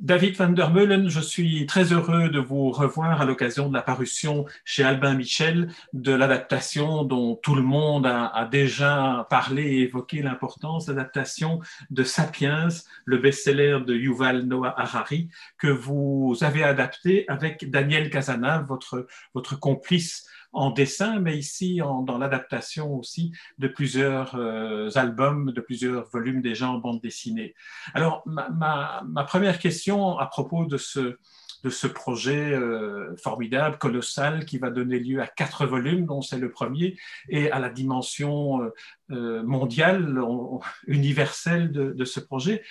David van der Meulen, je suis très heureux de vous revoir à l'occasion de la parution chez Albin Michel de l'adaptation dont tout le monde a, déjà parlé et évoqué l'importance, l'adaptation de Sapiens, le best-seller de Yuval Noah Harari, que vous avez adapté avec Daniel Casana, votre, votre complice en dessin, mais ici dans l'adaptation aussi de plusieurs euh, albums, de plusieurs volumes déjà en bande dessinée. Alors, ma première question à propos de ce, de ce projet euh, formidable, colossal, qui va donner lieu à quatre volumes, dont c'est le premier, et à la dimension euh, euh, mondiale, universelle de, ce projet.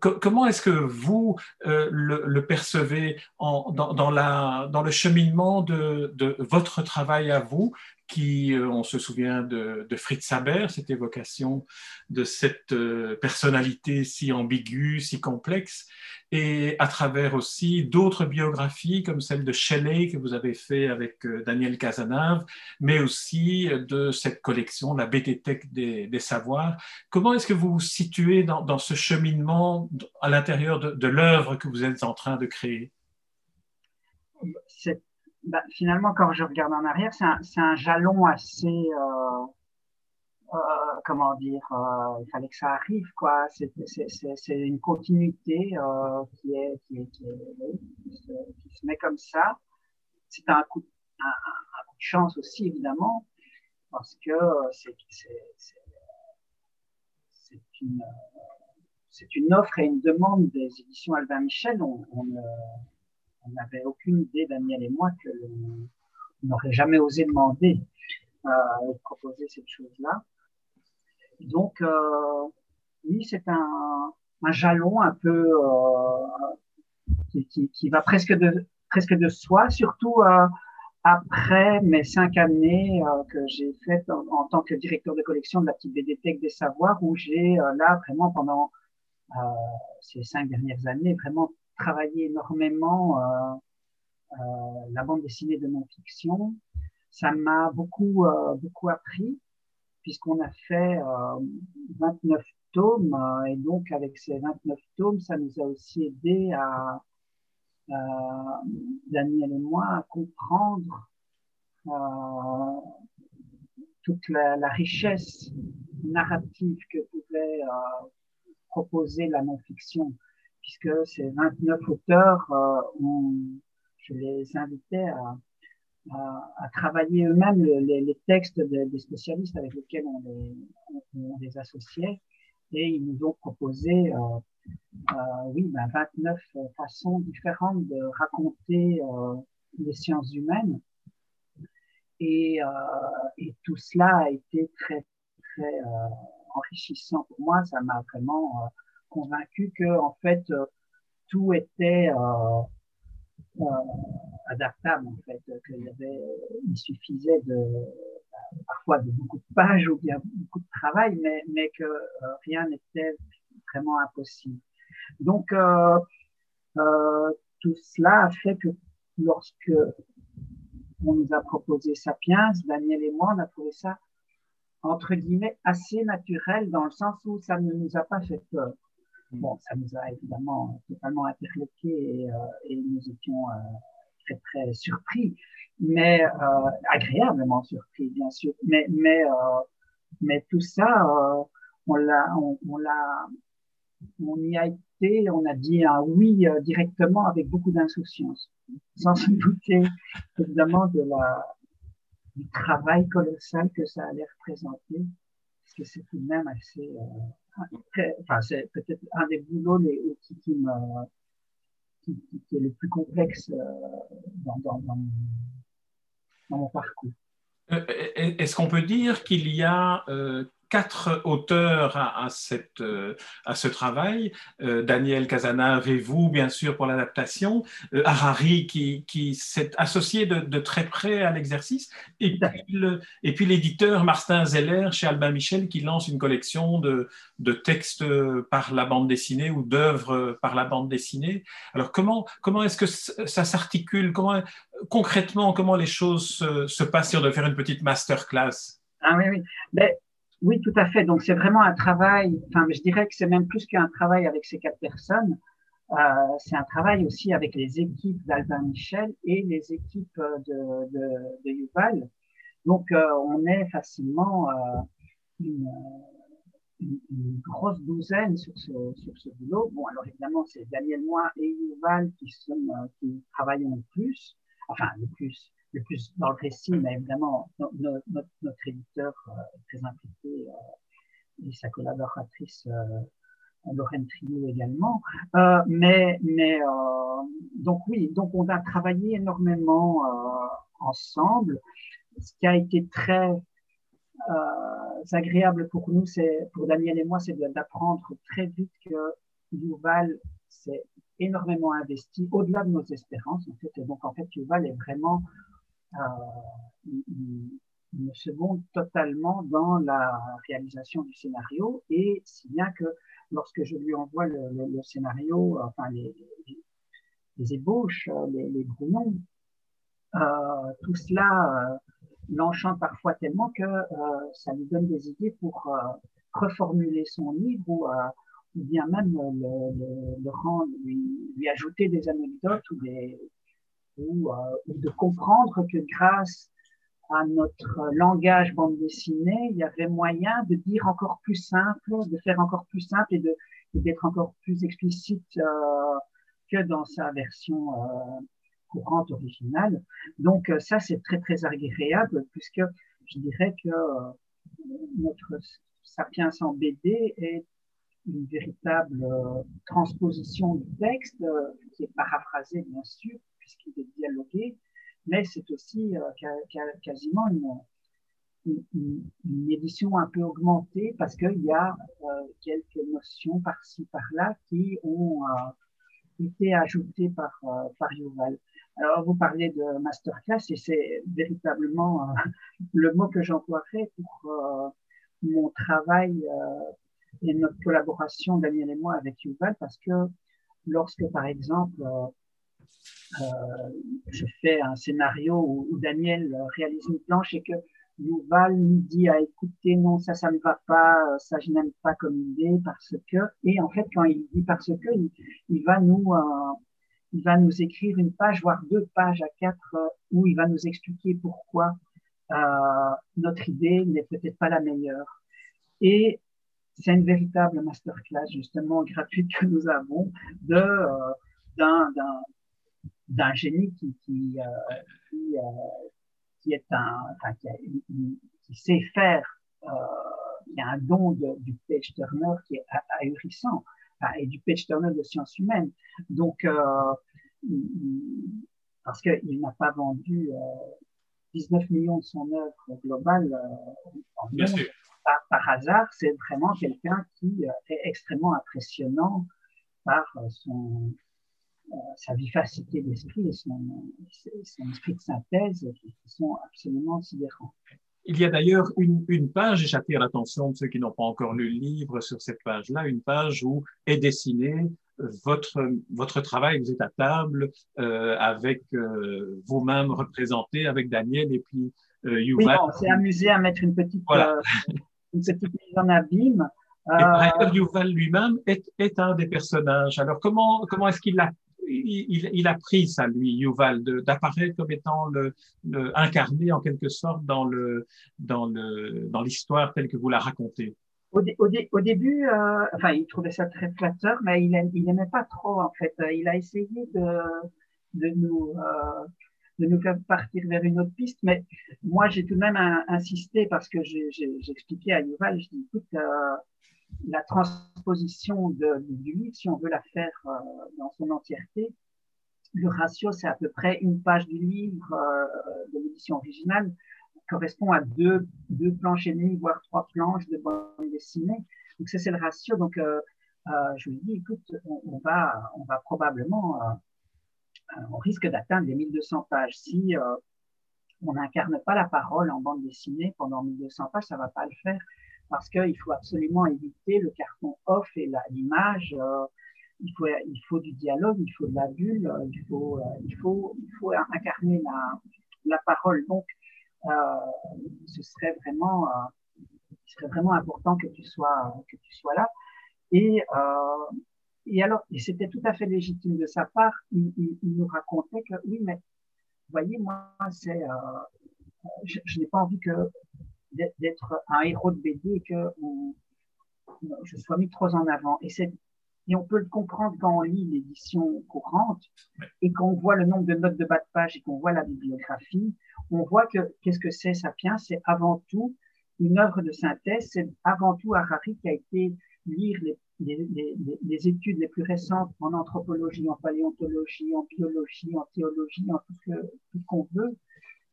comment est-ce que vous le, percevez dans, le cheminement de, votre travail à vous qui, on se souvient de, Fritz Haber, cette évocation de cette personnalité si ambiguë, si complexe, et à travers aussi d'autres biographies comme celle de Shelley que vous avez fait avec euh, Daniel Casanave, mais aussi de cette collection, la BTTech des, des savoirs. Comment est-ce que vous vous situez dans, ce cheminement à l'intérieur de, l'œuvre que vous êtes en train de créer? Bah, Finalement, quand je regarde en arrière, c'est un, jalon assez... Euh, euh, comment dire, euh, il fallait que ça arrive, quoi. C'est une continuité euh, qui, est, qui, est, qui, se, met comme ça. C'est un un, un, coup de chance aussi, évidemment, parce que c'est une, c'est une offre et une demande des éditions Albin Michel. N'avait aucune idée, Daniel et moi, que on n'aurait jamais osé demander euh, proposer cette chose-là. Donc, euh, oui, c'est un, un, jalon un peu euh, qui, qui, qui, va presque de, presque de soi, surtout euh, après mes cinq années euh, que j'ai faites en, tant que directeur de collection de la petite BDTech des Savoirs, où j'ai euh, là vraiment pendant ces cinq dernières années vraiment travaillé énormément la bande dessinée de non-fiction. Ça m'a beaucoup beaucoup appris puisqu'on a fait 29 euh, tomes, euh, et donc avec ces 29 tomes, ça nous a aussi aidé à, Daniel et moi, à comprendre euh, toute la, richesse narrative que pouvait proposer la non-fiction, puisque ces 29 auteurs, je les invitais à, travailler eux-mêmes les, textes des spécialistes avec lesquels on les, associait. Et ils nous ont proposé euh, euh, oui, ben 29 façons différentes de raconter euh, les sciences humaines. Et, euh, tout cela a été très très euh, enrichissant pour moi. Ça m'a vraiment convaincu que en fait tout était euh, adaptable en fait, qu'il suffisait de parfois de beaucoup de pages ou bien beaucoup de travail, mais, mais que euh, rien n'était vraiment impossible. Donc euh, euh, tout cela a fait que lorsque on nous a proposé Sapiens, Daniel et moi, on a trouvé ça entre guillemets assez naturel dans le sens où ça ne nous a pas fait peur. Bon, ça nous a évidemment totalement interloqué et, euh, et nous étions euh, très très surpris, mais euh, agréablement surpris bien sûr. Mais mais mais tout ça, on l'a on, l'a on y a été, on a dit un oui directement avec beaucoup d'insouciance, sans se douter évidemment de la du travail colossal que ça allait représenter, parce que c'est tout de même assez enfin, c'est peut-être un des boulots les, qui, qui, me, qui, qui, est le plus complexe euh, dans, dans, dans, mon, dans mon parcours. Euh, est-ce qu'on peut dire qu'il y a euh, quatre auteurs à, cette, euh, à ce travail. Euh, Daniel Casanave et vous, bien sûr, pour l'adaptation. Euh, Harari qui, qui s'est associé de, de, très près à l'exercice. Et puis l'éditeur Martin Zeller chez Albin Michel qui lance une collection de, de textes par la bande dessinée ou d'œuvres par la bande dessinée. Alors comment, comment est-ce que ça s'articule? Comment, Concrètement, comment les choses se, se passent si on doit faire une petite masterclass? Ah oui, oui. Mais oui, tout à fait. Donc c'est vraiment un travail. Enfin, je dirais que c'est même plus qu'un travail avec ces quatre personnes. c'est un travail aussi avec les équipes d'Albin Michel et les équipes de, de, de Yuval. Donc, on est facilement une, une, grosse douzaine sur ce, sur ce boulot. Bon, alors évidemment, c'est Daniel, moi et Yuval qui, sommes, qui travaillons le plus, enfin le plus, le plus dans le récit, mais évidemment, notre, éditeur est très impliqué et sa collaboratrice euh, Lorraine Trio également. Euh, mais mais euh, donc oui, donc on a travaillé énormément ensemble. Ce qui a été très agréable pour nous, c'est pour Daniel et moi, c'est d'apprendre très vite que Yuval s'est énormément investi au-delà de nos espérances. En fait, donc en fait, Yuval est vraiment euh, me seconde totalement dans la réalisation du scénario et si bien que lorsque je lui envoie le, scénario, enfin les, ébauches, les, les brouillons, euh, tout cela euh, l'enchante parfois tellement que euh, ça lui donne des idées pour euh, reformuler son livre ou, euh, bien même le, rendre, lui, ajouter des anecdotes ou, des, ou, ou de comprendre que grâce à notre langage bande dessinée, il y avait moyen de dire encore plus simple, de faire encore plus simple et d'être encore plus explicite euh, que dans sa version euh, courante originale. Donc euh, ça c'est très très agréable puisque je dirais que euh, notre Sapiens en BD est une véritable euh, transposition du texte qui est paraphrasé bien sûr puisqu'il est dialogué mais c'est aussi euh, quasiment une, une, édition un peu augmentée parce qu'il y a euh, quelques notions par-ci, par-là qui ont euh, été ajoutées par, par Yuval. Alors, vous parlez de masterclass et c'est véritablement le mot que j'emploierais pour mon travail et notre collaboration, Daniel et moi, avec Yuval, parce que lorsque, par exemple, je fais un scénario où, Daniel réalise une planche et que Yuval nous dit à écouter non ça ça ne va pas ça je n'aime pas comme idée parce que et en fait quand il dit parce que il, va nous euh, il va nous écrire une page voire deux pages à quatre euh, où il va nous expliquer pourquoi euh, notre idée n'est peut-être pas la meilleure. Et c'est une véritable masterclass justement gratuite que nous avons euh, d'un d'un génie qui, qui, euh, qui, euh, qui, est un, enfin, qui, a, qui sait faire, euh, qui a un don de, du page turner qui est ahurissant, et du page turner de sciences humaines. Donc, euh, parce qu'il n'a pas vendu 19 millions de son œuvre globale en Bien sûr. Par, par, hasard, c'est vraiment quelqu'un qui est extrêmement impressionnant par son, euh, sa vivacité d'esprit et son, esprit de synthèse qui sont absolument sidérants. Il y a d'ailleurs une, une, page, et j'attire l'attention de ceux qui n'ont pas encore lu le livre sur cette page-là, une page où est dessiné votre, votre travail, vous êtes à table euh, avec euh, vous-même représenté, avec Daniel et puis euh, Yuval. Oui, on s'est amusé à mettre une petite, voilà. euh, une petite mise en abîme. Et par ailleurs, Yuval lui-même est, est, un des personnages. Alors, comment, comment est-ce qu'il l'a il, a pris ça, lui, Yuval, d'apparaître comme étant incarné en quelque sorte dans l'histoire telle que vous la racontez. Au, début, euh, enfin, il trouvait ça très flatteur, mais il, il aimait pas trop en fait. Il a essayé de de nous euh, de nous faire partir vers une autre piste, mais moi j'ai tout de même insisté parce que j'ai expliqué à Yuval, je dis écoute, euh, la transposition du livre, si on veut la faire euh, dans son entièreté, le ratio, c'est à peu près une page du livre euh, de l'édition originale correspond à deux, deux planches et demie, voire trois planches de bande dessinée. Donc ça, c'est le ratio. Donc euh, je lui dis, écoute, on, va, on va probablement, on risque d'atteindre les 1200 pages. Si on n'incarne pas la parole en bande dessinée pendant 1200 pages, ça va pas le faire parce qu'il faut absolument éviter le carton off et l'image. Euh, il, faut, du dialogue, il faut de la bulle, euh, il faut, euh, il faut, incarner la, parole. Donc, ce serait vraiment, important que tu sois, là. Et alors, c'était tout à fait légitime de sa part, il, nous racontait que oui, mais voyez, moi, c'est, je, n'ai pas envie que d'être un héros de BD et que je sois mis trop en avant. Et on peut le comprendre quand on lit l'édition courante et qu'on voit le nombre de notes de bas de page et qu'on voit la bibliographie. On voit que qu'est-ce que c'est Sapiens? C'est avant tout une œuvre de synthèse. C'est avant tout Harari qui a été lire les, les, les, les, études les plus récentes en anthropologie, en paléontologie, en biologie, en théologie, en tout ce, qu'on veut.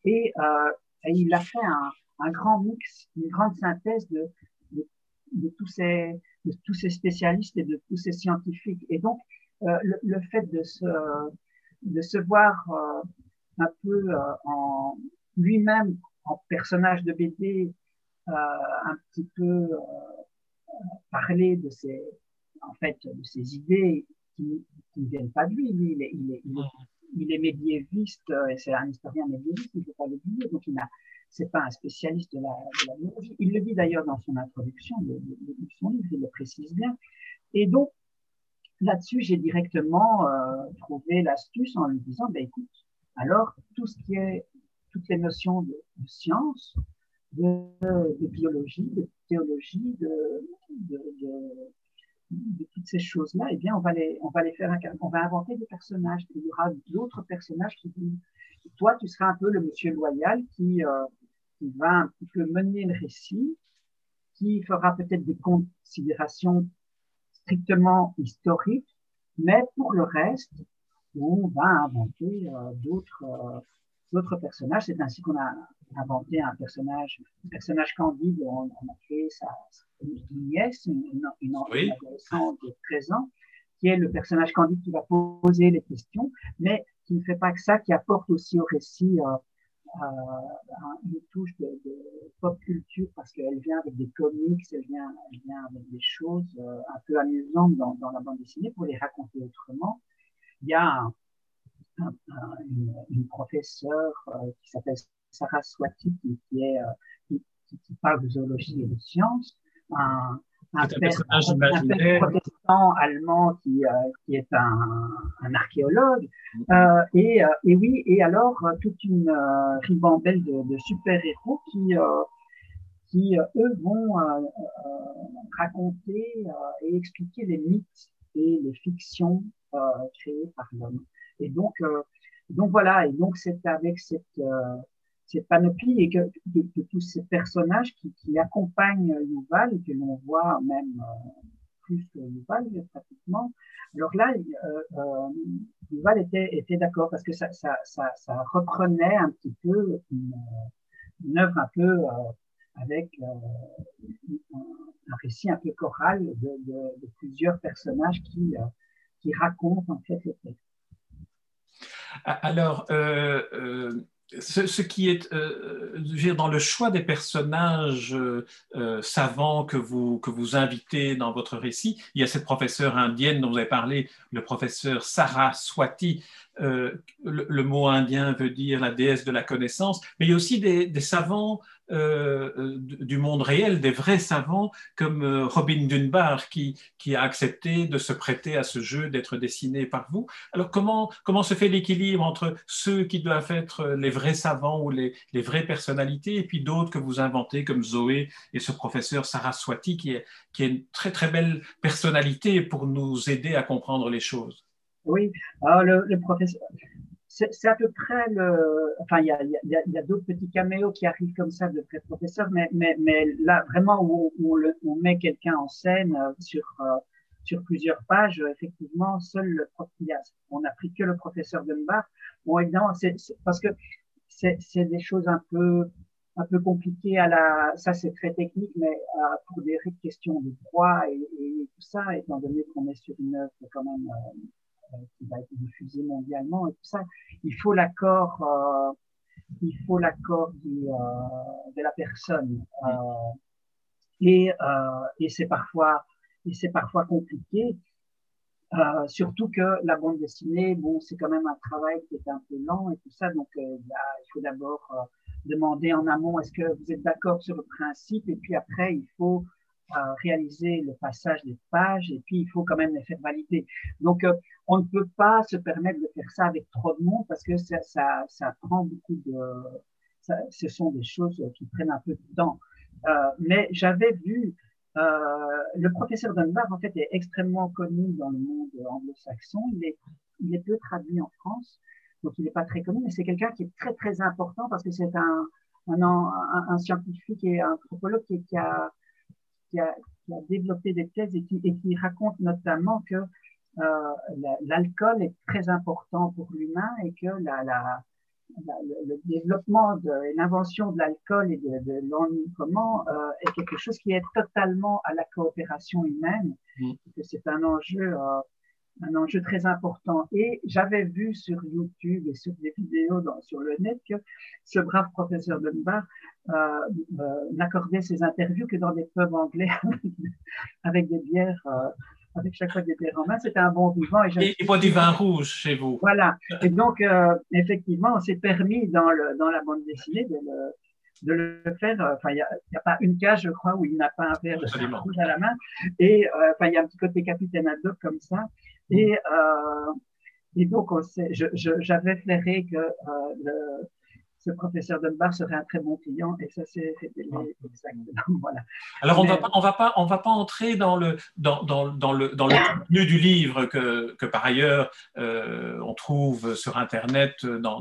Et, euh, et, il a fait un, un, grand mix, une grande synthèse de, de, tous ces de tous ces spécialistes et de tous ces scientifiques. Et donc, euh, le, fait de se, de se voir euh, un peu euh, en lui-même en personnage de BD, un petit peu parler de ses, en fait, de ses idées qui, ne viennent pas de lui. Lui, il est, il est, il est, il est médiéviste et c'est un historien médiéviste, il ne faut pas l'oublier. Donc, il a, c'est pas un spécialiste de la, biologie. Il le dit d'ailleurs dans son introduction de, son livre, il le précise bien. Et donc, là-dessus, j'ai directement euh, trouvé l'astuce en lui disant, ben écoute, alors tout ce qui est, toutes les notions de, science, de, biologie, de théologie, de, de, toutes ces choses-là, eh bien, on va les, on va les faire, on va inventer des personnages. Il y aura d'autres personnages qui vont toi, tu seras un peu le monsieur loyal qui, euh, qui va un petit peu mener le récit, qui fera peut-être des considérations strictement historiques, mais pour le reste, on va inventer euh, d'autres d'autres personnages. C'est ainsi qu'on a inventé un personnage, un personnage candide. On, on a créé sa, une nièce, une, une, une adolescente de 13 ans, qui est le personnage candide qui va poser les questions, mais qui ne fait pas que ça, qui apporte aussi au récit euh, euh, une touche de, de, pop culture parce qu'elle vient avec des comics, elle vient, elle vient avec des choses euh, un peu amusantes dans, dans, la bande dessinée pour les raconter autrement. Il y a un, une, une, professeure euh, qui s'appelle Sarah Swati qui, qui est qui, qui, parle de zoologie et de sciences, un, un, personnage imaginaire. protestant allemand qui, euh, qui est un, un archéologue. Mm-hmm. Euh, et, euh, et, oui, et alors euh, toute une euh, ribambelle de, de super-héros qui, qui eux, vont raconter et expliquer les mythes et les fictions créées par l'homme. Et donc, donc voilà, et donc c'est avec cette cette panoplie et que, de, tous ces personnages qui, qui accompagnent Yuval et que l'on voit même euh, plus que Yuval pratiquement. Alors là, euh, euh, Yuval était, était d'accord parce que ça, ça, ça, ça, reprenait un petit peu une, une œuvre un peu euh, avec euh, un, récit un peu choral de, de, de plusieurs personnages qui, euh, qui racontent en fait le texte. Alors, ce, ce, qui est euh, dans le choix des personnages euh, savants que vous, que vous invitez dans votre récit, il y a cette professeure indienne dont vous avez parlé, le professeur Saraswati, euh, le, le, mot indien veut dire la déesse de la connaissance, mais il y a aussi des, des savants euh, du monde réel, des vrais savants comme euh, Robin Dunbar qui, qui a accepté de se prêter à ce jeu, d'être dessiné par vous. Alors comment, comment se fait l'équilibre entre ceux qui doivent être les vrais savants ou les, les vraies personnalités et puis d'autres que vous inventez comme Zoé et ce professeur Saraswati qui est, qui est une très très belle personnalité pour nous aider à comprendre les choses? Oui, alors le, professeur, c'est à peu près le. Enfin, il y a, y a, y a d'autres petits caméos qui arrivent comme ça de près professeur, mais, mais, mais là, vraiment, où, on, met quelqu'un en scène euh, sur, euh, sur plusieurs pages, effectivement, seul le on n'a pris que le professeur Dunbar. Bon, évidemment, c'est parce que c'est des choses un peu un peu compliquées à la, ça c'est très technique, mais euh, pour des questions de droit et, tout ça, étant donné qu'on est sur une œuvre quand même qui va être diffusé mondialement et tout ça, il faut l'accord, euh, il faut l'accord euh, de la personne. Euh, et, et c'est parfois, et c'est parfois compliqué. Euh, surtout que la bande dessinée, bon, c'est quand même un travail qui est un peu lent et tout ça, donc euh, il faut d'abord euh, demander en amont est-ce que vous êtes d'accord sur le principe, et puis après il faut réaliser le passage des pages et puis il faut quand même les faire valider. Donc, euh, on ne peut pas se permettre de faire ça avec trop de monde parce que ça, ça, ça prend beaucoup de... Ça, ce sont des choses qui prennent un peu de temps. Euh, mais j'avais vu, euh, le professeur Dunbar, en fait, est extrêmement connu dans le monde anglo-saxon. Il est, il est peu traduit en France, donc il n'est pas très connu, mais c'est quelqu'un qui est très, très important parce que c'est un, un, un, un, scientifique et un anthropologue qui, qui a qui a, qui a, développé des thèses et qui, et qui raconte notamment que euh, l'alcool est très important pour l'humain et que la, la, le développement de, et l'invention de l'alcool et de, de l'ennuiement euh, est quelque chose qui est totalement à la coopération humaine, mmh. que c'est un enjeu euh, un enjeu très important. Et j'avais vu sur YouTube et sur des vidéos dans, sur le net que ce brave professeur Dunbar euh, euh, n'accordait ses interviews que dans des pubs anglais avec des bières. Euh, avec chaque fois des bières en main, c'était un bon vivant. Et, et, pas du vin rouge chez vous. Voilà. Et donc, euh, effectivement, on s'est permis dans, le, dans la bande dessinée de le, de le faire. Enfin, il n'y a, a, pas une case, je crois, où il n'a pas un verre de rouge à la main. Et euh, enfin, il y a un petit côté capitaine Haddock comme ça. Et, euh, et donc, j'avais flairé que euh, le, ce professeur Dunbar serait un très bon client et ça s'est révélé exactement. Voilà. Alors, on ne va, pas, on va, pas, on va pas entrer dans le, dans, dans, dans le, dans le contenu du livre que, que par ailleurs euh, on trouve sur Internet dans,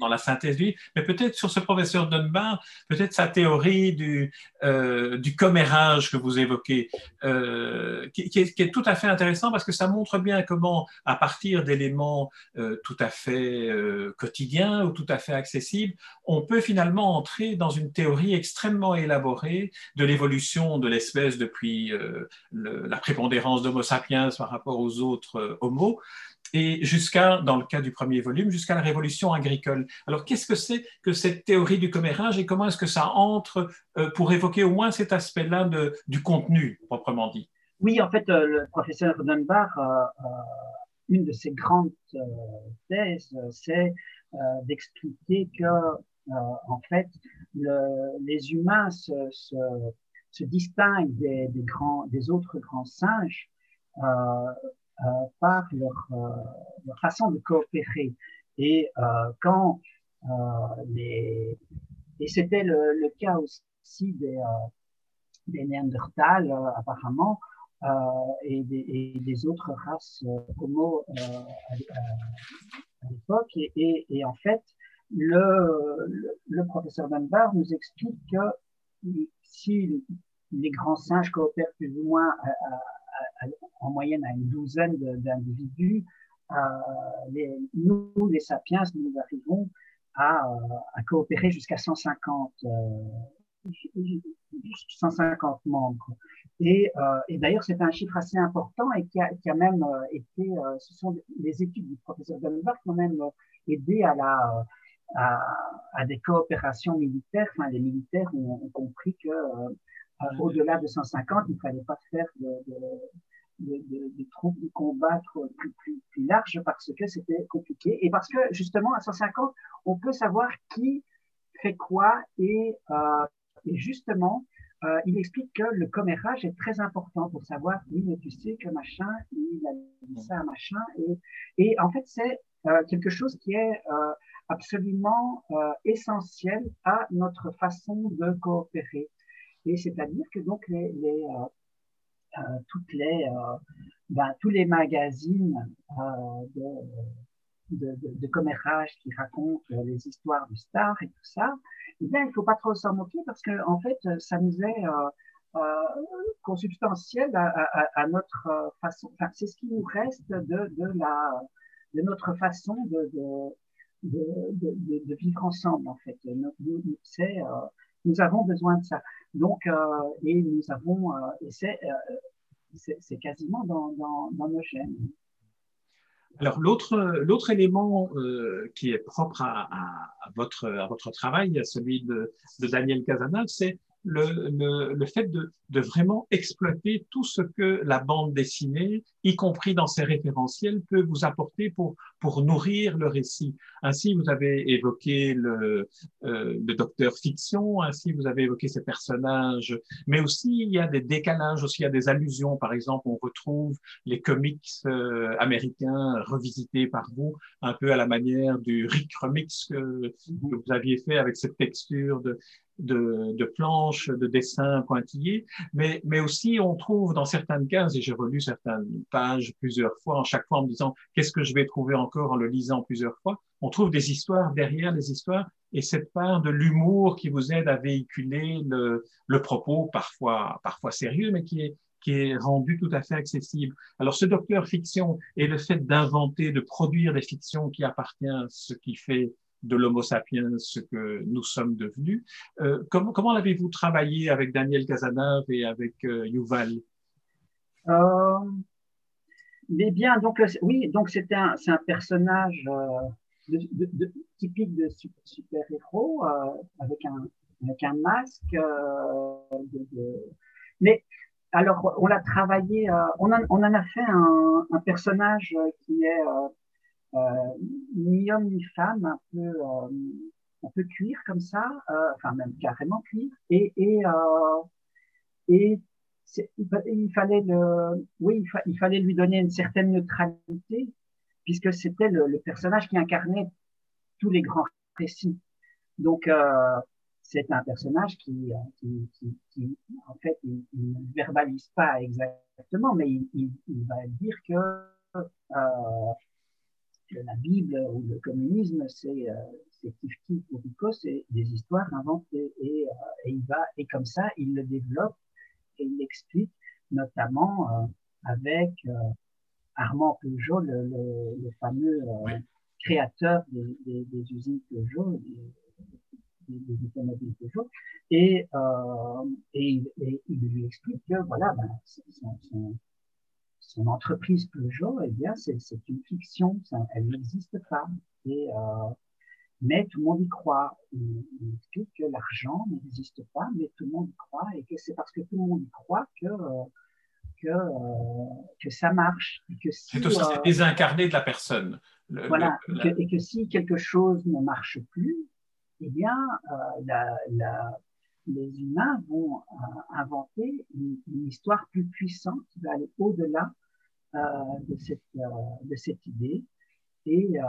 dans, la synthèse du livre, mais peut-être sur ce professeur Dunbar, peut-être sa théorie du, euh, du commérage que vous évoquez, euh, qui, qui, est, qui, est, tout à fait intéressant parce que ça montre bien comment, à partir d'éléments euh, tout à fait quotidiens ou tout à fait accessibles, on peut finalement entrer dans une théorie extrêmement élaborée de l'évolution de l'espèce depuis euh, la prépondérance d'Homo sapiens par rapport aux autres euh, Homo et jusqu'à, dans le cas du premier volume, jusqu'à la révolution agricole. Alors, qu'est-ce que c'est que cette théorie du commérage et comment est-ce que ça entre euh, pour évoquer au moins cet aspect-là du contenu, proprement dit? Oui, en fait, le professeur Dunbar, une de ses grandes thèses, c'est d'expliquer que, en fait, le, les humains se, distinguent des, autres grands singes euh, par leur, euh, façon de coopérer. Et euh, quand les et c'était le, cas aussi des, des Néandertals apparemment euh, et, des, autres races euh, homo euh, à, l'époque. Et, en fait, le, le, le, professeur Dunbar nous explique que si les grands singes coopèrent plus ou moins en moyenne à une douzaine d'individus, euh, nous, les sapiens, nous arrivons à, coopérer jusqu'à 150, euh, 150 membres. Et, euh, et d'ailleurs, c'est un chiffre assez important et qui a, qui a même euh, été, euh, ce sont les études du professeur Dunbar qui ont même aidé à la, à, à, des coopérations militaires. Enfin, les militaires ont, ont compris que au-delà de 150, il ne fallait pas faire de, de, de, de, de troupes de combattre plus, plus, plus large parce que c'était compliqué et parce que justement à 150, on peut savoir qui fait quoi et, et justement, euh, il explique que le commérage est très important pour savoir, oui, mais tu sais que machin, il a dit ça à machin. Et, et en fait, c'est euh, quelque chose qui est euh, absolument essentiel à notre façon de coopérer. Et c'est-à-dire que donc les, les toutes les, ben, tous les magazines de, de, de, de, commérage qui racontent les histoires de stars et tout ça, eh bien, il faut pas trop s'en moquer parce que en fait, ça nous est euh, consubstantiel à, notre façon. Enfin, c'est ce qui nous reste de, notre façon de, vivre ensemble en fait. C'est nous avons besoin de ça. Donc, euh, et nous avons, euh, et c'est, euh, c'est quasiment dans, nos gènes. Alors, l'autre, élément euh, qui est propre à, votre, à votre travail, à celui de, de Daniel Casanave, c'est le, le, fait de, de, vraiment exploiter tout ce que la bande dessinée, y compris dans ses référentiels, peut vous apporter pour, pour nourrir le récit. Ainsi, vous avez évoqué le, euh, le docteur fiction, ainsi vous avez évoqué ces personnages, mais aussi il y a des décalages, aussi il y a des allusions. Par exemple, on retrouve les comics euh, américains revisités par vous, un peu à la manière du Rick Remix que, que vous aviez fait avec cette texture de, de, de, planches, de dessins pointillés, mais, mais aussi on trouve dans certaines cases, et j'ai relu certaines pages plusieurs fois, en chaque fois en me disant qu'est-ce que je vais trouver encore en le lisant plusieurs fois, on trouve des histoires derrière les histoires et cette part de l'humour qui vous aide à véhiculer le, le propos, parfois, parfois sérieux, mais qui est, qui est rendu tout à fait accessible. Alors, ce docteur fiction et le fait d'inventer, de produire des fictions qui appartiennent à ce qui fait de l'Homo sapiens ce que nous sommes devenus. Euh, comment l'avez-vous travaillé avec Daniel Casanave et avec euh, Yuval? Euh, mais bien, donc oui, donc c'est un personnage euh, typique de super héros euh, avec un masque. mais alors, on l'a travaillé, on, en a fait un, personnage qui est ni homme ni femme, un peu, euh, un peu cuir comme ça, euh, enfin même carrément cuir, et, et, et il fallait le, oui, il, fallait lui donner une certaine neutralité, puisque c'était le, personnage qui incarnait tous les grands récits. Donc, euh, c'est un personnage qui, qui, qui, qui en fait, il, il, ne verbalise pas exactement, mais il, il va dire que euh, la Bible ou le communisme, c'est euh, Tifti ou Rico, c'est des histoires inventées. Et, euh, et, il va, et comme ça, il le développe et il l'explique, notamment euh, avec euh, Armand Peugeot, le, le, le fameux créateur des, des, des, usines Peugeot, des, des automobiles Peugeot. Et, et, et, il lui explique que, voilà, ben, son, son son entreprise Peugeot, eh bien, c'est une fiction, elle n'existe pas. Et, euh, mais tout le monde y croit. Il, il explique que l'argent n'existe pas, mais tout le monde y croit et que c'est parce que tout le monde y croit que que, euh, que ça marche. C'est aussi euh, désincarné de la personne. Le, voilà, le, et, que, et, que, si quelque chose ne marche plus, eh bien, euh, la, la, les humains vont euh, inventer une, une, histoire plus puissante qui va aller au-delà euh, de, cette, euh, de cette idée. Et, euh,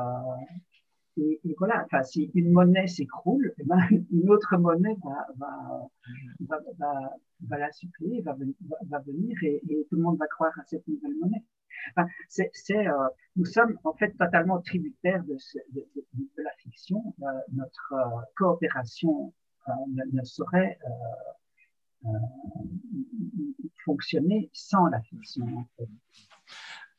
et, voilà, enfin, si une monnaie s'écroule, eh ben, une autre monnaie va, la suppléer, va, venir et, tout le monde va croire à cette nouvelle monnaie. Euh, nous sommes en fait totalement tributaires de, la fiction. Euh, notre euh, coopération ne, saurait fonctionner sans la fiction.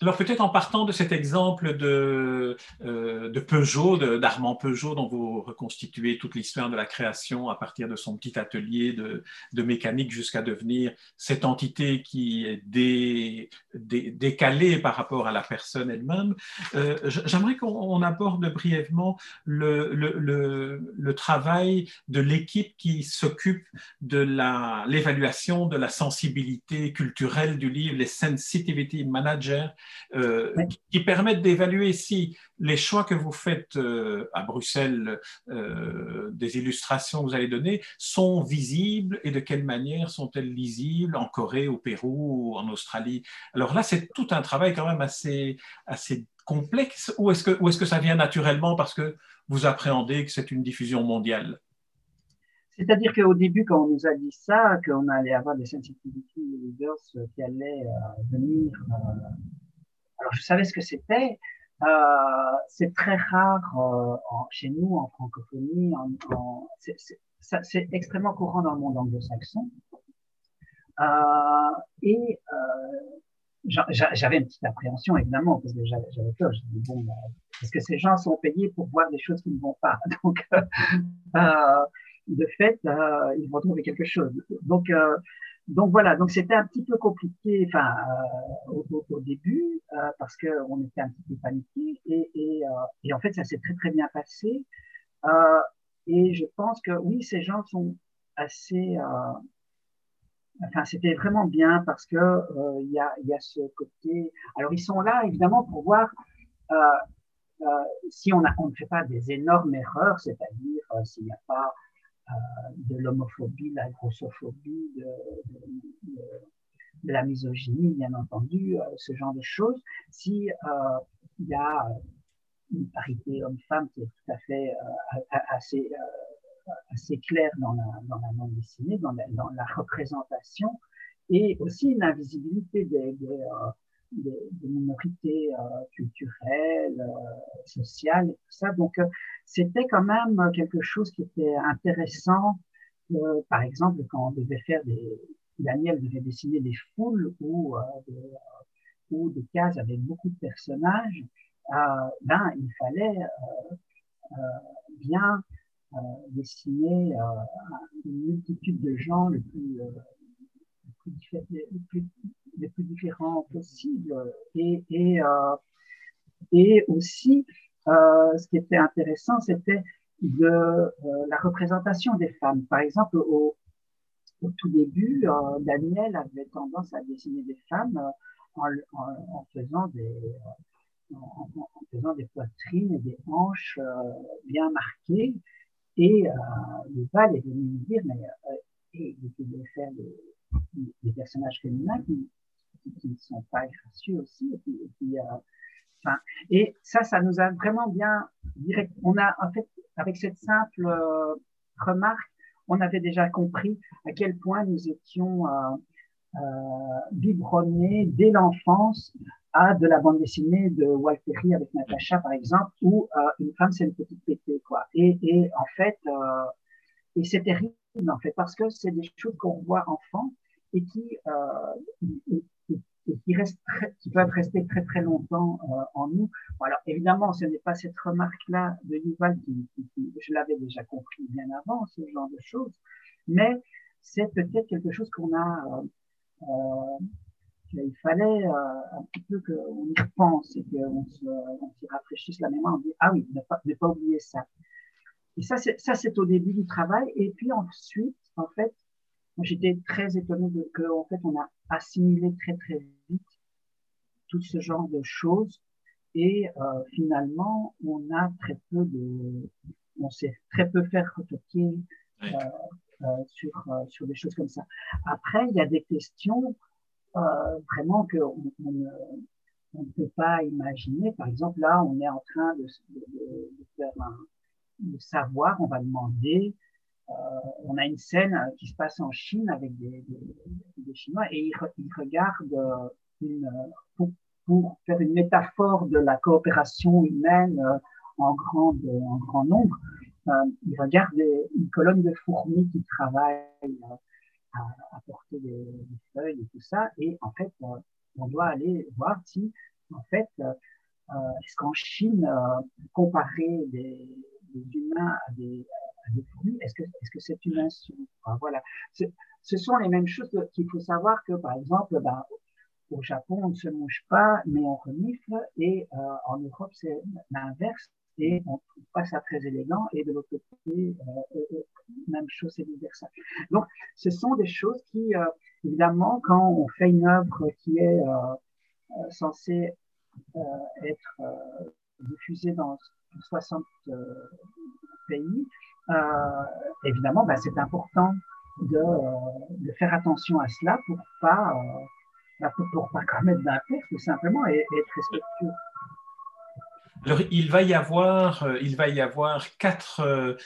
Alors peut-être en partant de cet exemple de, euh, Peugeot, d'Armand Peugeot, dont vous reconstituez toute l'histoire de la création à partir de son petit atelier de, de mécanique jusqu'à devenir cette entité qui est dé, dé, décalée par rapport à la personne elle-même, euh, j'aimerais qu'on aborde brièvement le, le, le, le travail de l'équipe qui s'occupe de l'évaluation de la sensibilité culturelle du livre, les sensitivity managers euh, oui. qui permettent d'évaluer si les choix que vous faites euh, à Bruxelles, des illustrations que vous allez donner, sont visibles et de quelle manière sont-elles lisibles en Corée, au Pérou, ou en Australie? Alors là, c'est tout un travail quand même assez, assez complexe ou est-ce que, est que ça vient naturellement parce que vous appréhendez que c'est une diffusion mondiale? C'est-à-dire qu'au début, quand on nous a dit ça, qu'on allait avoir des sensitivity leaders qui allaient euh, venir euh, alors, je savais ce que c'était. Euh, c'est très rare chez nous, en francophonie. C'est extrêmement courant dans le monde anglo-saxon. Et j'avais une petite appréhension, évidemment, parce que j'avais peur. Je dis, bon, bah, parce que ces gens sont payés pour voir des choses qui ne vont pas? Donc, euh, de fait, euh, ils vont trouver quelque chose. Donc, donc voilà, donc c'était un petit peu compliqué, enfin euh, au, au, début euh, parce que on était un petit peu paniqué et, et, euh, et en fait ça s'est très très bien passé euh, et je pense que oui ces gens sont assez. Enfin, c'était vraiment bien parce que il y, a, ce côté. Alors, ils sont là évidemment pour voir si on, a, ne fait pas des énormes erreurs, c'est-à-dire s'il n'y a pas de l'homophobie, de la grossophobie, de, la misogynie, bien entendu, ce genre de choses. Si il y a une parité homme-femme qui est tout à fait euh, assez, euh, assez claire dans la, dans la bande dessinée, dans la, dans la représentation, et aussi une invisibilité euh, des, des minorités culturelles, sociales, et tout ça. Donc, c'était quand même quelque chose qui était intéressant. par exemple, quand on devait faire des, Daniel devait dessiner des foules ou, des, ou des cases avec beaucoup de personnages, euh, ben, il fallait euh, euh, bien dessiner une multitude de gens le plus, plus, les plus différents possibles. Et, et, et aussi, ce qui était intéressant, c'était de la représentation des femmes. Par exemple, au, tout début, Daniel avait tendance à dessiner des femmes en, faisant des, en, faisant des poitrines et des hanches euh, bien marquées. Et euh, Val est venu me dire, mais euh, et il pouvait faire des, personnages féminins qui ne sont pas gracieux aussi. Et, puis, et, euh, enfin, et, ça, ça nous a vraiment bien direct. On a en fait, avec cette simple euh, remarque, on avait déjà compris à quel point nous étions euh, euh, biberonnés dès l'enfance à de la bande dessinée de Walteri avec Natacha, par exemple, où euh, une femme, c'est une petite pétée, quoi. Et, et en fait, euh, et c'est terrible, en fait, parce que c'est des choses qu'on voit enfant et qui, euh, et, qui, restent qui peuvent rester très, très longtemps euh, en nous. Alors, évidemment, ce n'est pas cette remarque-là de Yuval qui, qui, qui je l'avais déjà compris bien avant, ce genre de choses, mais c'est peut-être quelque chose qu'on a euh, il fallait euh, un petit peu qu'on y pense et qu'on s'y rafraîchisse la mémoire. On dit, ah oui, ne pas, ne pas oublier ça. Et ça, c'est, au début du travail. Et puis ensuite, en fait, j'étais très étonnée de, que, en fait, on a assimilé très, très vite tout ce genre de choses. Et euh, finalement, on a très peu de, on sait très peu faire retoquer euh, euh, sur, euh, sur des choses comme ça. Après, il y a des questions vraiment qu'on on, on ne peut pas imaginer. Par exemple, là, on est en train de, faire un de savoir, on va demander. Euh, on a une scène qui se passe en Chine avec des, Chinois et ils, regardent une, pour, faire une métaphore de la coopération humaine en, grande, en grand nombre. Euh, ils regardent une colonne de fourmis qui travaillent à, porter des, feuilles et tout ça. Et en fait, euh, on doit aller voir si, en fait, euh, est-ce qu'en Chine, euh, comparer des, humains à des, fourmis, est-ce que est-ce que c'est une insulte Voilà. Ce sont les mêmes choses qu'il faut savoir que, par exemple, ben, au Japon, on ne se mange pas, mais on renifle, et euh, en Europe, c'est l'inverse et on trouve pas ça très élégant. Et de l'autre côté, euh, euh, même chose c'est vice Donc, ce sont des choses qui, euh, évidemment, quand on fait une œuvre qui est euh, censée être diffusée dans 60 pays, évidemment, bah, c'est important de, faire attention à cela pour pas bah, pour, pour pas commettre d'impair tout simplement être respectueux. Alors, il va y avoir, euh, il va y avoir quatre, euh,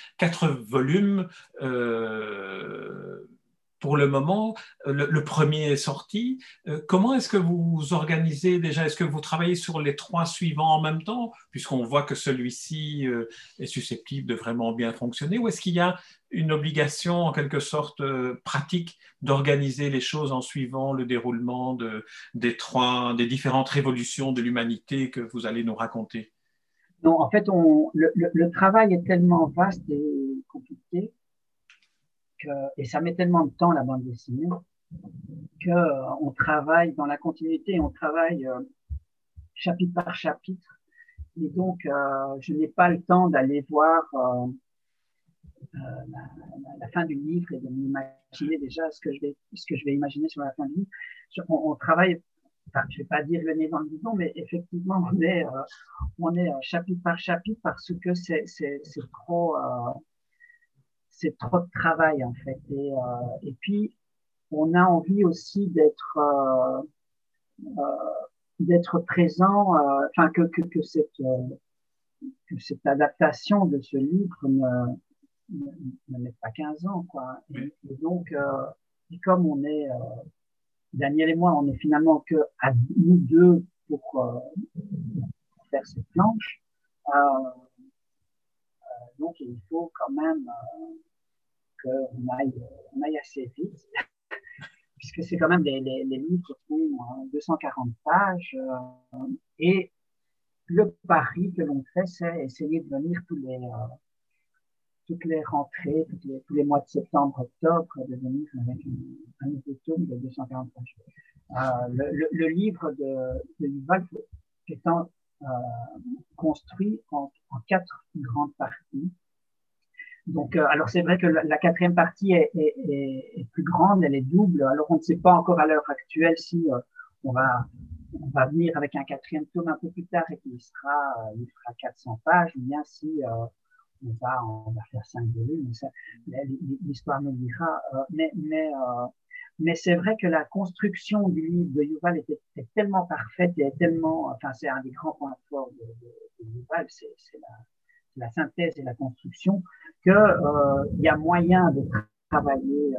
volumes. Euh, pour le moment, le, premier est sorti. Comment est-ce que vous organisez déjà? Est-ce que vous travaillez sur les trois suivants en même temps, puisqu'on voit que celui-ci est susceptible de vraiment bien fonctionner Ou est-ce qu'il y a une obligation en quelque sorte pratique d'organiser les choses en suivant le déroulement de, des, trois, des différentes révolutions de l'humanité que vous allez nous raconter? Non, en fait, on, le, le, le, travail est tellement vaste et compliqué que, et ça met tellement de temps la bande dessinée que euh, on travaille dans la continuité, on travaille euh, chapitre par chapitre. Et donc, euh, je n'ai pas le temps d'aller voir la, fin du livre et de m'imaginer déjà ce que je vais, ce que je vais imaginer sur la fin du livre. On, travaille, enfin, je vais pas dire le nez dans le bidon, mais effectivement, on est, on est chapitre par chapitre parce que c'est, c'est, c'est trop, c'est trop de travail en fait. Et, et puis, on a envie aussi d'être d'être présent, enfin que, que, que cette que cette adaptation de ce livre ne, ne, met pas 15 ans, quoi. Et, donc, euh, et comme on est, euh, Daniel et moi, on est finalement que à nous deux pour, euh, faire cette planche, euh, donc il faut quand même qu'on aille, on aille assez vite, puisque c'est quand même les, les, les livres font 240 pages, et le pari que l'on fait, c'est essayer de venir tous les, euh, toutes les rentrées, tous les mois de septembre, octobre, de venir avec un, nouveau tome de 240 pages. Euh, le, livre de, de Yuval étant euh, construit en, quatre grandes parties. Donc, euh, alors c'est vrai que la, quatrième partie est, plus grande, elle est double. Alors on ne sait pas encore à l'heure actuelle si on va on va venir avec un quatrième tome un peu plus tard et qui sera, il fera 400 pages, ou bien si on va, on va faire cinq volumes, l'histoire nous dira. Euh, mais, mais, mais c'est vrai que la construction du livre de Yuval était, tellement parfaite et tellement, enfin, c'est un des grands points forts de, de, Yuval, c'est la, la, synthèse et la construction, que il y a moyen de travailler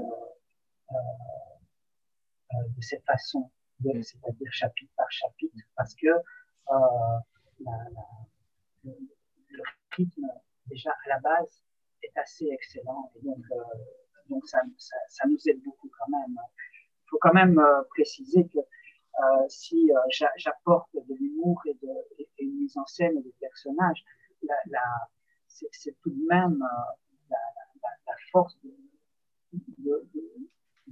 de cette façon c'est-à-dire chapitre par chapitre, parce que euh, la, la, le, rythme, déjà à la base, est assez excellent. Et donc, euh, donc ça, ça, nous aide beaucoup quand même. Il faut quand même euh, préciser que euh, si j'apporte de l'humour et, et, une mise en scène des personnages, la, c'est tout de même la, force de,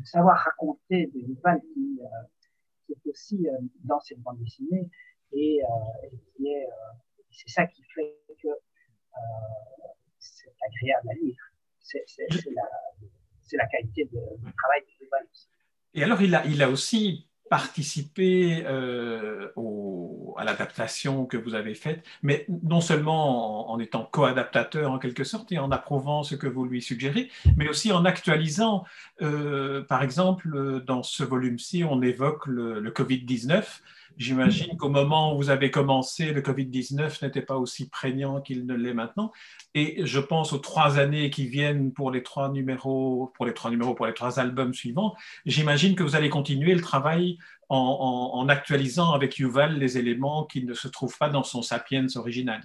savoir raconter des nouvelles qui, est aussi dans cette bande dessinée et, euh, qui est, c'est ça qui fait que c'est agréable à lire. C'est la, qualité du travail de Et alors, il a, aussi participer euh, à l'adaptation que vous avez faite, mais non seulement en, en étant co-adaptateur en quelque sorte et en approuvant ce que vous lui suggérez, mais aussi en actualisant. Euh, par exemple, dans ce volume-ci, on évoque le, le Covid-19 J'imagine qu'au moment où vous avez commencé, le Covid-19 n'était pas aussi prégnant qu'il ne l'est maintenant. Et je pense aux trois années qui viennent pour les trois numéros, pour les trois numéros, pour les trois albums suivants. J'imagine que vous allez continuer le travail en, actualisant avec Yuval les éléments qui ne se trouvent pas dans son Sapiens original.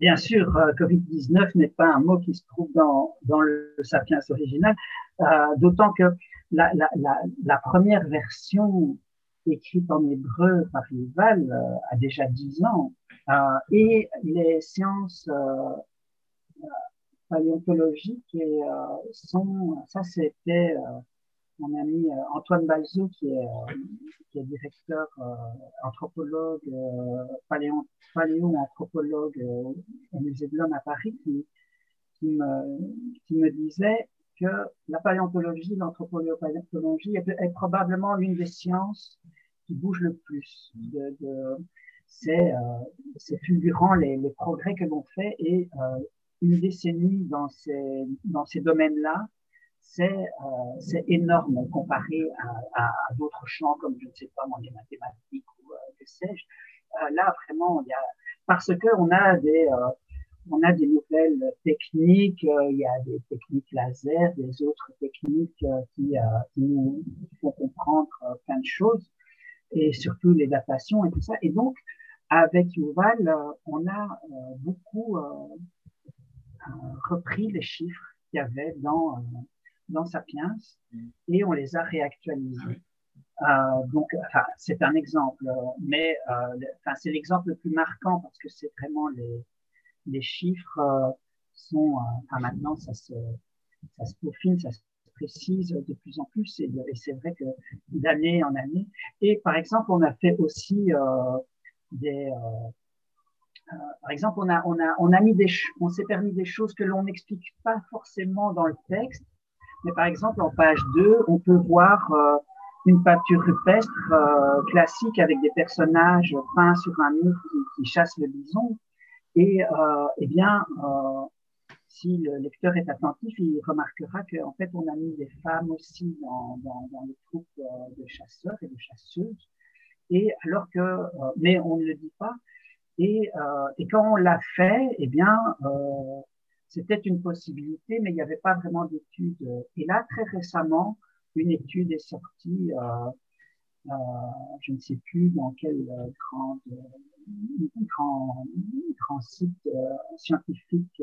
Bien sûr, euh, Covid-19 n'est pas un mot qui se trouve dans, le Sapiens original, euh, d'autant que la première version écrite en hébreu par Yuval euh, a déjà dix ans. Euh, et les sciences euh, paléontologiques et, sont, ça c'était mon ami Antoine Balzo, qui est, qui est directeur anthropologue, paléo, paléo-anthropologue au musée de l'homme à Paris, qui, me, qui me disait que la paléontologie, l'anthropologie est, probablement l'une des sciences qui bouge le plus. De, c'est euh, fulgurant les, progrès que l'on fait et euh, une décennie dans ces, domaines-là, c'est euh, énorme comparé à, d'autres champs comme, je ne sais pas, les mathématiques ou euh, que sais-je. Euh, là, vraiment, il y a, parce que on a des, euh, on a des nouvelles techniques, il y a des techniques laser, des autres techniques qui, qui nous font comprendre plein de choses et surtout les datations et tout ça. Et donc, avec Yuval, euh, on a euh, beaucoup euh, repris les chiffres qu'il y avait dans, dans Sapiens mm. et on les a réactualisés. Euh, donc, enfin, c'est un exemple, mais euh, enfin, c'est l'exemple le plus marquant parce que c'est vraiment les, les chiffres euh, sont, enfin, maintenant, ça se, ça se peaufine, ça se précise de plus en plus et, c'est vrai que d'année en année. Et par exemple, on a fait aussi euh, des, euh, par exemple, on a, on a, on a mis des, on s'est permis des choses que l'on n'explique pas forcément dans le texte. Mais par exemple, en page 2, on peut voir une peinture rupestre classique avec des personnages peints sur un mur qui, qui chassent le bison. Et eh bien, si le lecteur est attentif, il remarquera qu'en fait, on a mis des femmes aussi dans, dans, dans les troupes euh, de chasseurs et de chasseuses. Et alors que, euh, mais on ne le dit pas. Et, euh, et quand on l'a fait, eh bien, euh, c'était une possibilité, mais il n'y avait pas vraiment d'études. Et là, très récemment, une étude est sortie. Euh, je ne sais plus dans quel grand, grand, grand site scientifique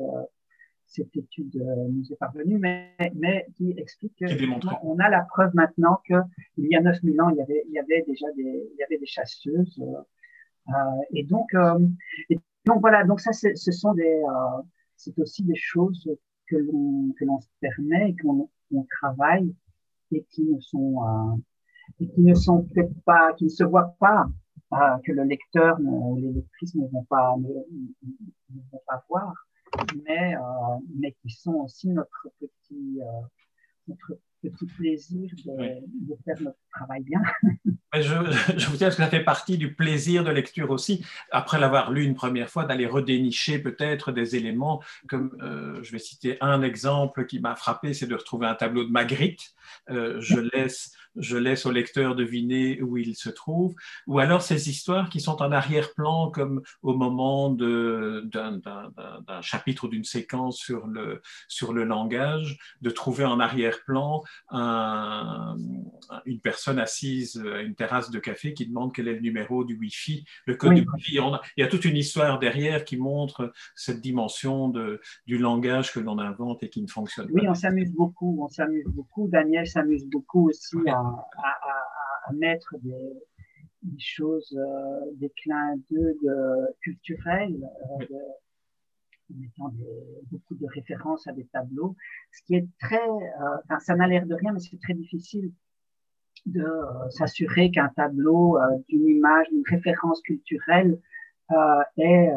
cette étude euh, nous est parvenue, mais, mais qui explique qu'on a la preuve maintenant qu'il y a 9000 ans, il y avait, il y avait déjà des, il y avait des chasseuses. Euh, euh et, donc, euh, et donc, voilà, donc ça, ce sont des, euh, c'est aussi des choses que l'on, que l'on se permet et qu'on on travaille et qui ne sont, et qui ne sont peut-être pas, qui ne se voient pas, que le lecteur ou les lectrices ne vont pas, ne, vont pas voir mais, euh, mais qui sont aussi notre petit, euh, notre petit plaisir de, de, faire notre travail bien. je, je, vous dis que ça fait partie du plaisir de lecture aussi, après l'avoir lu une première fois, d'aller redénicher peut-être des éléments. Comme euh, je vais citer un exemple qui m'a frappé, c'est de retrouver un tableau de Magritte. Euh, je laisse je laisse au lecteur deviner où il se trouve, ou alors ces histoires qui sont en arrière-plan, comme au moment d'un chapitre ou d'une séquence sur le, sur le langage, de trouver en arrière-plan un, une personne assise à une terrasse de café qui demande quel est le numéro du Wi-Fi, le code du Wi-Fi. il y a toute une histoire derrière qui montre cette dimension de, du langage que l'on invente et qui ne fonctionne pas. Oui, on s'amuse beaucoup, on s'amuse beaucoup. Daniel s'amuse beaucoup aussi à à, mettre des, choses, euh, des clins d'œil culturels, euh, en mettant beaucoup de références à des tableaux, ce qui est très, euh, enfin, ça n'a l'air de rien, mais c'est très difficile de s'assurer qu'un tableau d'une image, d'une référence culturelle est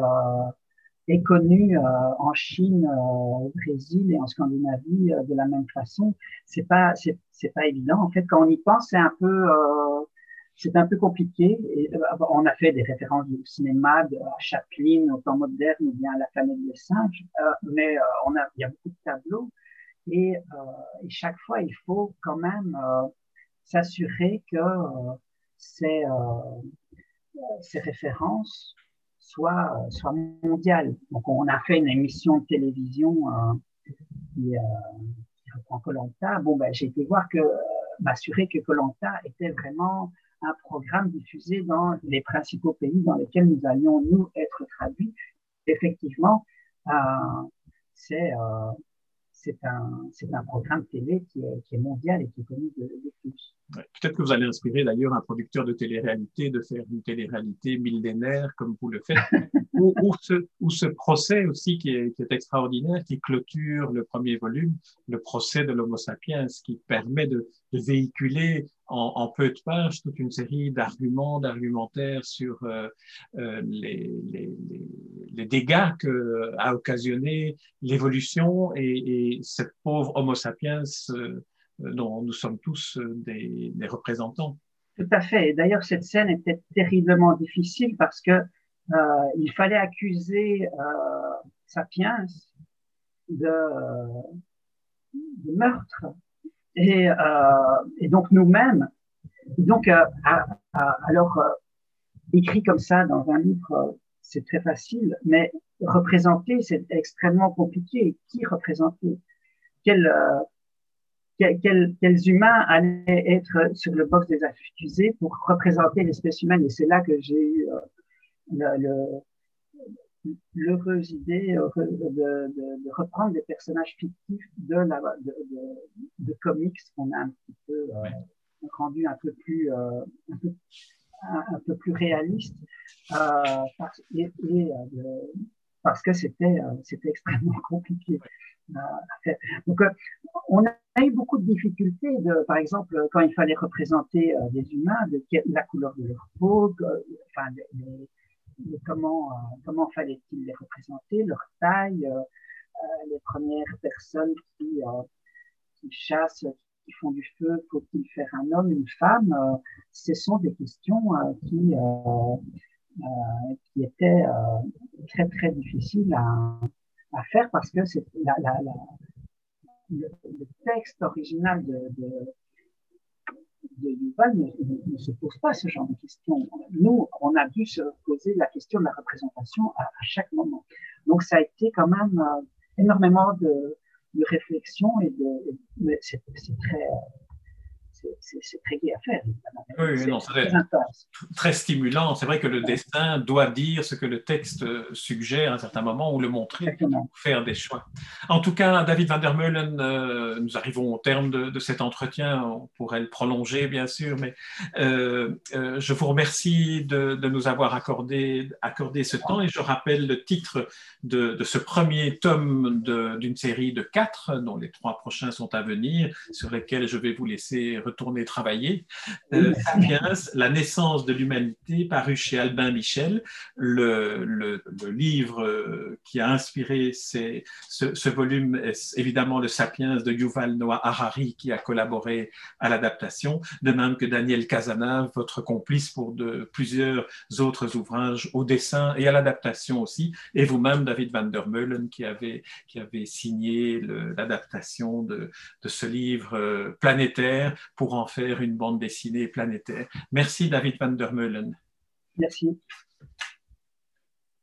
est connu euh, en Chine, euh, au Brésil et en Scandinavie euh, de la même façon. C'est pas c'est pas évident. En fait, quand on y pense, c'est un peu c'est un peu compliqué. Et, on a fait des références du cinéma de, à Chaplin au temps moderne ou bien à la famille des singes, mais on a il y a beaucoup de tableaux et, chaque fois il faut quand même s'assurer que ces ces références soit, soit mondiale. Donc, on a fait une émission de télévision euh, qui, euh, reprend Colanta. Bon, ben, j'ai été voir que euh, m'assurer que Colanta était vraiment un programme diffusé dans les principaux pays dans lesquels nous allions nous être traduits. Effectivement, euh, c'est euh, c'est un, programme télé qui est, qui est, mondial et qui est connu de, de tous. Peut-être que vous allez inspirer d'ailleurs un producteur de télé-réalité de faire une télé-réalité millénaire comme vous le faites, ou, ou, ce, ou, ce, procès aussi qui est, qui est, extraordinaire, qui clôture le premier volume, le procès de l'Homo sapiens, qui permet de, de véhiculer en, en, peu de pages toute une série d'arguments, d'argumentaires sur euh, euh, les, les, les, dégâts que a occasionné l'évolution et, et, cette pauvre Homo sapiens euh, dont nous sommes tous euh, des, représentants. Tout à fait. D'ailleurs, cette scène était terriblement difficile parce que euh, il fallait accuser euh, Sapiens de, meurtre et, euh, donc nous-mêmes, donc euh, alors euh, écrit comme ça dans un livre, c'est très facile, mais représenter, c'est extrêmement compliqué. Qui représenter Quel, quels, quels, humains allaient être sur le box des accusés pour représenter l'espèce humaine Et c'est là que j'ai eu le l'heureuse idée de, de, de, reprendre des personnages fictifs de, la, de, de, comics qu'on a un petit peu euh, rendu un peu plus euh, un, peu, un, peu plus réaliste euh, parce, et, et parce que c'était c'était extrêmement compliqué à faire. Donc on a eu beaucoup de difficultés de par exemple quand il fallait représenter des humains de la couleur de leur peau enfin les, de comment, comment fallait-il les représenter, leur taille, les premières personnes qui, qui chassent, qui font du feu, faut-il faire un homme, une femme Ce sont des questions qui, qui étaient très très difficiles à, à faire parce que c'est la, la, la, le, texte original de, de, de Yuval ne, se pose pas ce genre de questions. Nous, on a dû se poser la question de la représentation à, à chaque moment. Donc, ça a été quand même euh, énormément de, de réflexion et de, c'est très, c'est très gai à faire. Oui, non, très, très, stimulant. C'est vrai que le dessin doit dire ce que le texte suggère à un certain moment ou le montrer, ou faire des choix. En tout cas, David van der Meulen, euh, nous arrivons au terme de, cet entretien. On pourrait le prolonger, bien sûr, mais euh, euh, je vous remercie de, de, nous avoir accordé, accordé ce temps et je rappelle le titre de, de ce premier tome d'une série de quatre, dont les trois prochains sont à venir, sur lesquels je vais vous laisser retourner travailler. Euh, Sapiens, La naissance de l'humanité, paru chez Albin Michel, le, le, le livre euh, qui a inspiré ces, ce, ce, volume est évidemment le Sapiens de Yuval Noah Harari qui a collaboré à l'adaptation, de même que Daniel Casanave, votre complice pour de plusieurs autres ouvrages au dessin et à l'adaptation aussi, et vous-même, David van der Meulen, qui avait, qui avait signé l'adaptation de, de, ce livre euh, planétaire pour en faire une bande dessinée planétaire. Merci David van der Meulen. Merci.